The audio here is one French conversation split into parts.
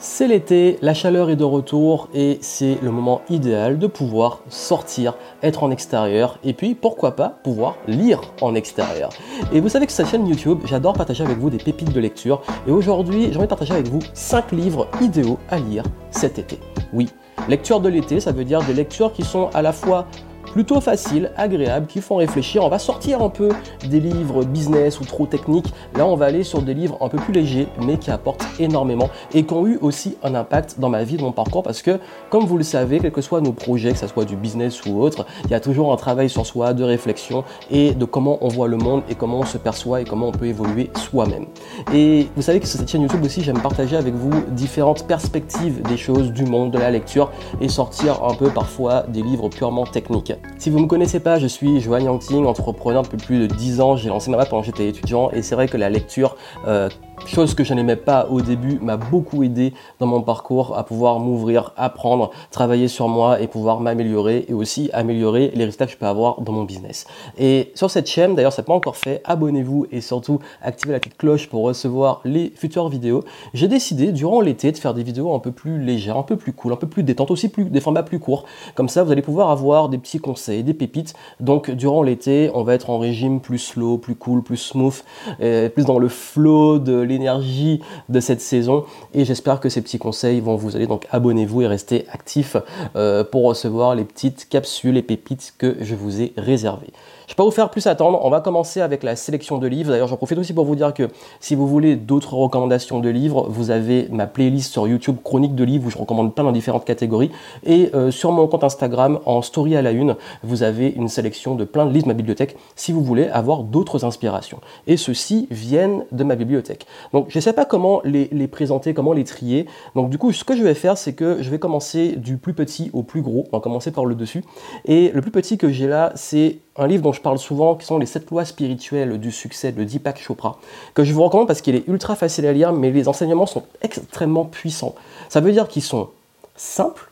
C'est l'été, la chaleur est de retour et c'est le moment idéal de pouvoir sortir, être en extérieur et puis pourquoi pas pouvoir lire en extérieur. Et vous savez que sur cette chaîne YouTube, j'adore partager avec vous des pépites de lecture et aujourd'hui j'ai envie de partager avec vous 5 livres idéaux à lire cet été. Oui, lecture de l'été, ça veut dire des lectures qui sont à la fois plutôt faciles, agréables, qui font réfléchir. On va sortir un peu des livres business ou trop techniques. Là, on va aller sur des livres un peu plus légers, mais qui apportent énormément et qui ont eu aussi un impact dans ma vie, dans mon parcours, parce que, comme vous le savez, quels que soient nos projets, que ce soit du business ou autre, il y a toujours un travail sur soi, de réflexion et de comment on voit le monde et comment on se perçoit et comment on peut évoluer soi-même. Et vous savez que sur cette chaîne YouTube aussi, j'aime partager avec vous différentes perspectives des choses, du monde, de la lecture et sortir un peu parfois des livres purement techniques. Si vous ne me connaissez pas, je suis Joanne Yangting, entrepreneur depuis plus de 10 ans. J'ai lancé ma boîte pendant j'étais étudiant et c'est vrai que la lecture euh, chose que je n'aimais pas au début, m'a beaucoup aidé dans mon parcours à pouvoir m'ouvrir, apprendre, travailler sur moi et pouvoir m'améliorer et aussi améliorer les résultats que je peux avoir dans mon business. Et sur cette chaîne, d'ailleurs, ça n'est pas encore fait, abonnez-vous et surtout activez la petite cloche pour recevoir les futures vidéos. J'ai décidé durant l'été de faire des vidéos un peu plus légères, un peu plus cool, un peu plus détentes, aussi plus, des formats plus courts. Comme ça, vous allez pouvoir avoir des petits conseils, des pépites. Donc, durant l'été, on va être en régime plus slow, plus cool, plus smooth, plus dans le flow de l'énergie de cette saison. Et j'espère que ces petits conseils vont vous aider. Donc abonnez-vous et restez actifs euh, pour recevoir les petites capsules et pépites que je vous ai réservées. Je ne vais pas vous faire plus attendre, on va commencer avec la sélection de livres. D'ailleurs, j'en profite aussi pour vous dire que si vous voulez d'autres recommandations de livres, vous avez ma playlist sur YouTube Chronique de livres où je recommande plein dans différentes catégories. Et euh, sur mon compte Instagram, en story à la une, vous avez une sélection de plein de livres de ma bibliothèque si vous voulez avoir d'autres inspirations. Et ceux-ci viennent de ma bibliothèque. Donc, je ne sais pas comment les, les, présenter, comment les trier. Donc, du coup, ce que je vais faire, c'est que je vais commencer du plus petit au plus gros. On va commencer par le dessus. Et le plus petit que j'ai là, c'est un livre dont je parle souvent, qui sont les 7 lois spirituelles du succès de Deepak Chopra, que je vous recommande parce qu'il est ultra facile à lire, mais les enseignements sont extrêmement puissants. Ça veut dire qu'ils sont simples,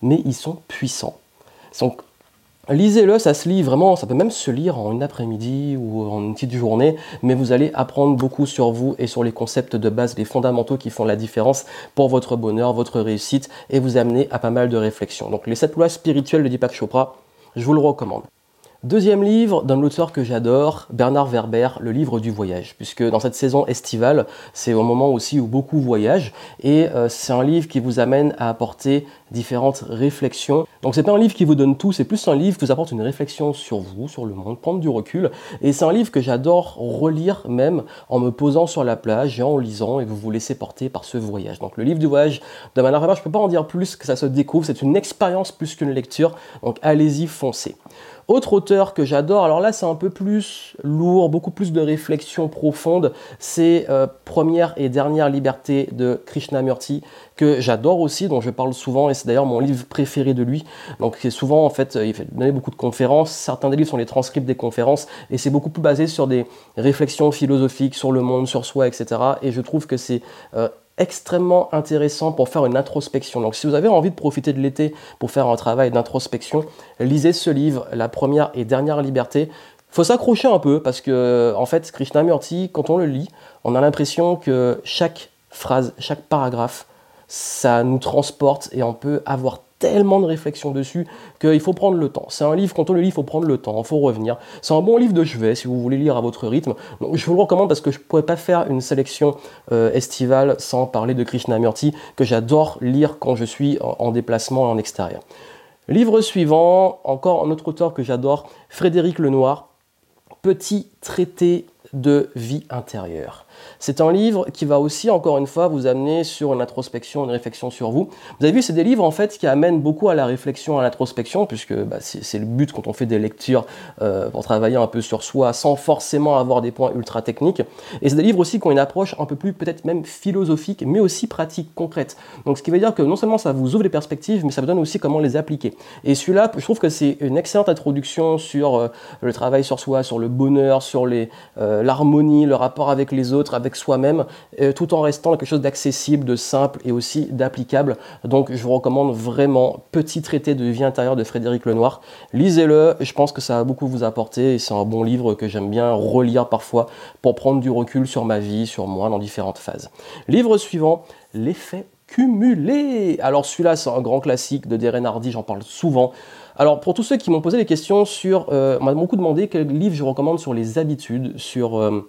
mais ils sont puissants. Donc, lisez-le, ça se lit vraiment, ça peut même se lire en une après-midi ou en une petite journée, mais vous allez apprendre beaucoup sur vous et sur les concepts de base, les fondamentaux qui font la différence pour votre bonheur, votre réussite, et vous amener à pas mal de réflexions. Donc, les 7 lois spirituelles de Deepak Chopra, je vous le recommande. Deuxième livre d'un auteur que j'adore, Bernard Werber, le livre du voyage, puisque dans cette saison estivale, c'est au moment aussi où beaucoup voyagent, et euh, c'est un livre qui vous amène à apporter différentes réflexions. Donc c'est pas un livre qui vous donne tout, c'est plus un livre qui vous apporte une réflexion sur vous, sur le monde, prendre du recul, et c'est un livre que j'adore relire même en me posant sur la plage et en lisant, et vous vous laissez porter par ce voyage. Donc le livre du voyage de Bernard Werber, je peux pas en dire plus que ça se découvre, c'est une expérience plus qu'une lecture, donc allez-y, foncez. Autre auteur que j'adore, alors là c'est un peu plus lourd, beaucoup plus de réflexion profonde, c'est euh, Première et dernière liberté de Krishnamurti, que j'adore aussi, dont je parle souvent, et c'est d'ailleurs mon livre préféré de lui. Donc c'est souvent en fait, il fait donner beaucoup de conférences, certains des livres sont les transcripts des conférences, et c'est beaucoup plus basé sur des réflexions philosophiques sur le monde, sur soi, etc. Et je trouve que c'est euh, extrêmement intéressant pour faire une introspection. Donc si vous avez envie de profiter de l'été pour faire un travail d'introspection, lisez ce livre, La première et dernière liberté. Faut s'accrocher un peu parce que en fait Krishnamurti, quand on le lit, on a l'impression que chaque phrase, chaque paragraphe, ça nous transporte et on peut avoir tellement de réflexion dessus qu'il faut prendre le temps. C'est un livre, quand on le lit, il faut prendre le temps, il faut revenir. C'est un bon livre de chevet si vous voulez lire à votre rythme. Je vous le recommande parce que je ne pourrais pas faire une sélection euh, estivale sans parler de Krishnamurti, que j'adore lire quand je suis en, déplacement et en extérieur. Livre suivant, encore un autre auteur que j'adore, Frédéric Lenoir, Petit traité de vie intérieure. C'est un livre qui va aussi, encore une fois, vous amener sur une introspection, une réflexion sur vous. Vous avez vu, c'est des livres en fait qui amènent beaucoup à la réflexion, à l'introspection, puisque bah, c'est le but quand on fait des lectures euh, pour travailler un peu sur soi, sans forcément avoir des points ultra techniques. Et c'est des livres aussi qui ont une approche un peu plus peut-être même philosophique, mais aussi pratique, concrète. Donc ce qui veut dire que non seulement ça vous ouvre les perspectives, mais ça vous donne aussi comment les appliquer. Et celui-là, je trouve que c'est une excellente introduction sur euh, le travail sur soi, sur le bonheur, sur euh, l'harmonie, le rapport avec les autres, avec soi-même, euh, tout en restant quelque chose d'accessible, de simple et aussi d'applicable. Donc je vous recommande vraiment Petit traité de vie intérieure de Frédéric Lenoir. Lisez-le, je pense que ça va beaucoup vous apporter et c'est un bon livre que j'aime bien relire parfois pour prendre du recul sur ma vie, sur moi dans différentes phases. Livre suivant, L'effet cumulé. Alors celui-là, c'est un grand classique de Darren Hardy, j'en parle souvent. Alors pour tous ceux qui m'ont posé des questions sur, euh, m'a beaucoup demandé quel livre je recommande sur les habitudes, sur euh,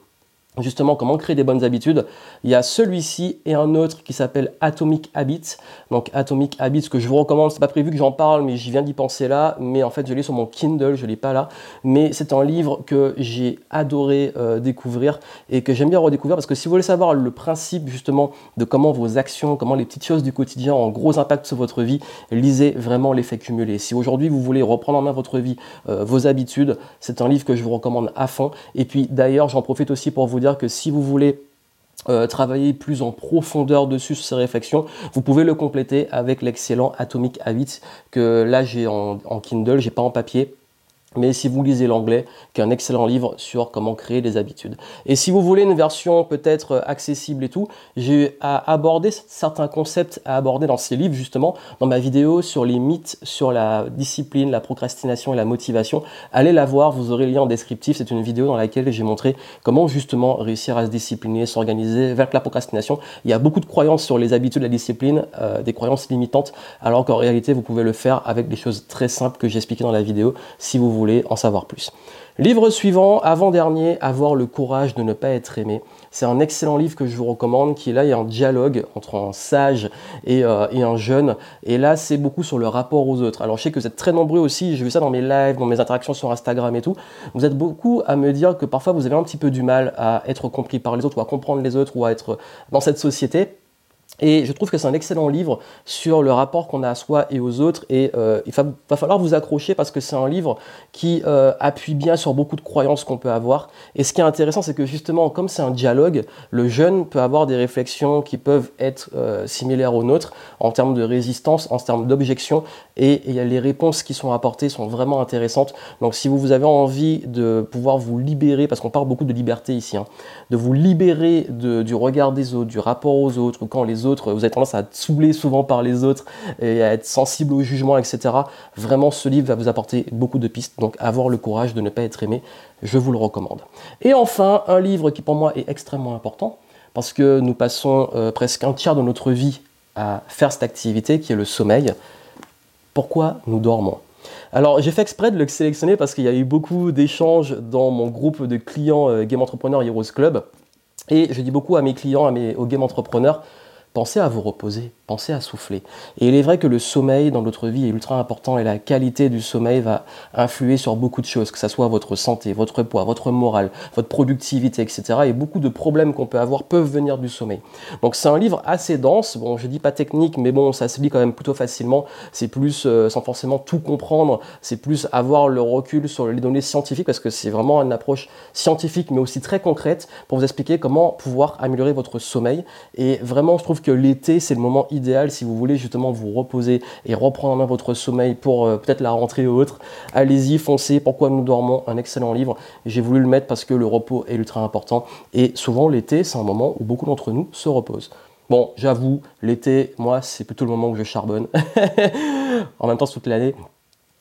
justement comment créer des bonnes habitudes. Il y a celui-ci et un autre qui s'appelle Atomic Habits. Donc Atomic Habits que je vous recommande, c'est pas prévu que j'en parle mais j'y viens d'y penser là, mais en fait je l'ai sur mon Kindle, je l'ai pas là, mais c'est un livre que j'ai adoré euh, découvrir et que j'aime bien redécouvrir parce que si vous voulez savoir le principe justement de comment vos actions, comment les petites choses du quotidien ont un gros impact sur votre vie, lisez vraiment l'effet cumulé. Si aujourd'hui vous voulez reprendre en main votre vie, euh, vos habitudes, c'est un livre que je vous recommande à fond. Et puis d'ailleurs, j'en profite aussi pour vous que si vous voulez euh, travailler plus en profondeur dessus sur ces réflexions, vous pouvez le compléter avec l'excellent Atomic Habits que là j'ai en Kindle, j'ai pas en papier mais si vous lisez l'anglais, qui est un excellent livre sur comment créer des habitudes. Et si vous voulez une version peut-être accessible et tout, j'ai abordé certains concepts à aborder dans ces livres justement, dans ma vidéo sur les mythes sur la discipline, la procrastination et la motivation. Allez la voir, vous aurez le lien en descriptif. C'est une vidéo dans laquelle j'ai montré comment justement réussir à se discipliner, s'organiser vers la procrastination. Il y a beaucoup de croyances sur les habitudes, la discipline, euh, des croyances limitantes, alors qu'en réalité vous pouvez le faire avec des choses très simples que j'ai expliquées dans la vidéo si vous voulez en savoir plus. Livre suivant, avant-dernier, Avoir le courage de ne pas être aimé. C'est un excellent livre que je vous recommande, qui est là, il y a un dialogue entre un sage et, euh, et un jeune. Et là, c'est beaucoup sur le rapport aux autres. Alors, je sais que vous êtes très nombreux aussi, j'ai vu ça dans mes lives, dans mes interactions sur Instagram et tout. Vous êtes beaucoup à me dire que parfois vous avez un petit peu du mal à être compris par les autres, ou à comprendre les autres, ou à être dans cette société. Et je trouve que c'est un excellent livre sur le rapport qu'on a à soi et aux autres. Et euh, il va, falloir vous accrocher parce que c'est un livre qui euh, appuie bien sur beaucoup de croyances qu'on peut avoir. Et ce qui est intéressant, c'est que justement, comme c'est un dialogue, le jeune peut avoir des réflexions qui peuvent être euh, similaires aux nôtres en termes de résistance, en termes d'objection. Et, les réponses qui sont apportées sont vraiment intéressantes. Donc si vous avez envie de pouvoir vous libérer, parce qu'on parle beaucoup de liberté ici, hein, de vous libérer du regard des autres, du rapport aux autres, quand les autres, vous avez tendance à être saoulé souvent par les autres et à être sensible au jugement, etc. Vraiment, ce livre va vous apporter beaucoup de pistes. Donc, avoir le courage de ne pas être aimé, je vous le recommande. Et enfin, un livre qui pour moi est extrêmement important parce que nous passons euh, presque un tiers de notre vie à faire cette activité qui est le sommeil. Pourquoi nous dormons? Alors j'ai fait exprès de le sélectionner parce qu'il y a eu beaucoup d'échanges dans mon groupe de clients euh, Game Entrepreneur Heroes Club. Et je dis beaucoup à mes clients, à mes, aux Game Entrepreneurs, pensez à vous reposer, pensez à souffler. Et il est vrai que le sommeil dans notre vie est ultra important et la qualité du sommeil va influer sur beaucoup de choses, que ce soit votre santé, votre poids, votre morale, votre productivité, etc. Et beaucoup de problèmes qu'on peut avoir peuvent venir du sommeil. Donc c'est un livre assez dense, bon je dis pas technique, mais bon ça se lit quand même plutôt facilement. C'est plus, euh, sans forcément tout comprendre, c'est plus avoir le recul sur les données scientifiques parce que c'est vraiment une approche scientifique mais aussi très concrète pour vous expliquer comment pouvoir améliorer votre sommeil. Et vraiment je trouve l'été, c'est le moment idéal si vous voulez justement vous reposer et reprendre en main votre sommeil pour euh, peut-être la rentrée ou autre. Allez-y, foncez. Pourquoi nous dormons? Un excellent livre. J'ai voulu le mettre parce que le repos est ultra important. Et souvent, l'été, c'est un moment où beaucoup d'entre nous se reposent. Bon, j'avoue, l'été, moi, c'est plutôt le moment où je charbonne. en même temps, toute l'année.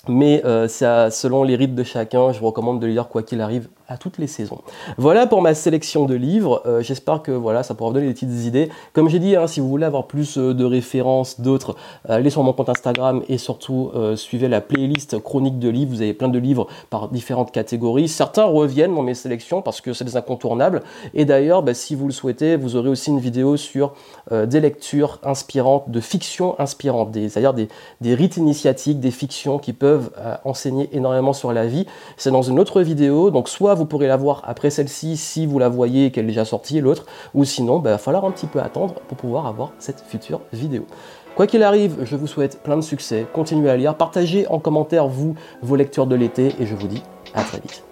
Mais euh, selon les rites de chacun, je vous recommande de lire quoi qu'il arrive à toutes les saisons. Voilà pour ma sélection de livres. Euh, j'espère que voilà, ça pourra vous donner des petites idées. Comme j'ai dit, hein, si vous voulez avoir plus euh, de références, d'autres, euh, allez sur mon compte Instagram et surtout suivez la playlist chronique de livres. Vous avez plein de livres par différentes catégories. Certains reviennent dans mes sélections parce que c'est des incontournables. Et d'ailleurs, bah, si vous le souhaitez, vous aurez aussi une vidéo sur des lectures inspirantes, de fiction inspirante, c'est-à-dire des, des, rites initiatiques, des fictions qui peuvent enseigner énormément sur la vie. C'est dans une autre vidéo. Donc soit vous pourrez la voir après celle-ci si vous la voyez qu'elle est déjà sortie, l'autre, ou sinon, il bah, va falloir un petit peu attendre pour pouvoir avoir cette future vidéo. Quoi qu'il arrive, je vous souhaite plein de succès, continuez à lire, partagez en commentaire vous vos lectures de l'été et je vous dis à très vite.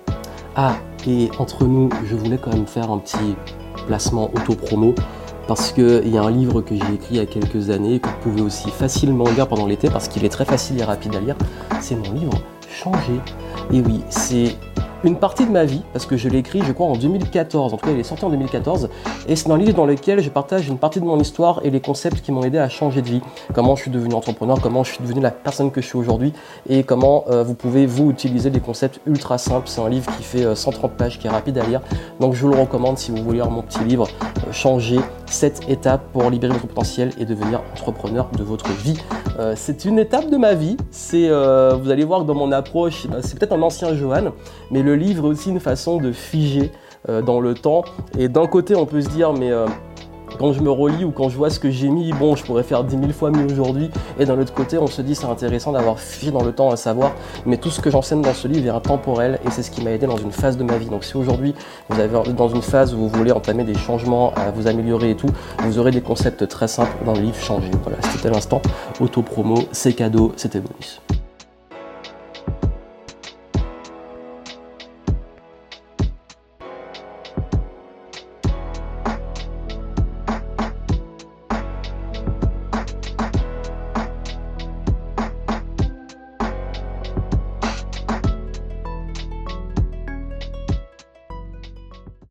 Ah, et entre nous, je voulais quand même faire un petit placement auto-promo parce qu'il y a un livre que j'ai écrit il y a quelques années que vous pouvez aussi facilement lire pendant l'été parce qu'il est très facile et rapide à lire. C'est mon livre Changer. Et oui, c'est une partie de ma vie, parce que je l'ai écrit, je crois, en 2014. En tout cas, il est sorti en 2014. Et c'est un livre dans lequel je partage une partie de mon histoire et les concepts qui m'ont aidé à changer de vie. Comment je suis devenu entrepreneur, comment je suis devenu la personne que je suis aujourd'hui et comment euh, vous pouvez, vous, utiliser des concepts ultra simples. C'est un livre qui fait 130 euh, pages, qui est rapide à lire. Donc, je vous le recommande si vous voulez lire mon petit livre, euh, Changer 7 étapes pour libérer votre potentiel et devenir entrepreneur de votre vie. C'est une étape de ma vie. C'est, vous allez voir que dans mon approche, c'est peut-être un ancien Johan, mais le livre est aussi une façon de figer euh, dans le temps. Et d'un côté, on peut se dire, mais quand je me relis ou quand je vois ce que j'ai mis, bon, je pourrais faire 10 000 fois mieux aujourd'hui. Et d'un autre côté, on se dit c'est intéressant d'avoir figé dans le temps à savoir. Mais tout ce que j'enseigne dans ce livre est intemporel et c'est ce qui m'a aidé dans une phase de ma vie. Donc si aujourd'hui vous avez dans une phase où vous voulez entamer des changements, à vous améliorer et tout, vous aurez des concepts très simples dans le livre Changer. Voilà, c'était l'instant. Auto-promo, c'est cadeau, c'était bonus.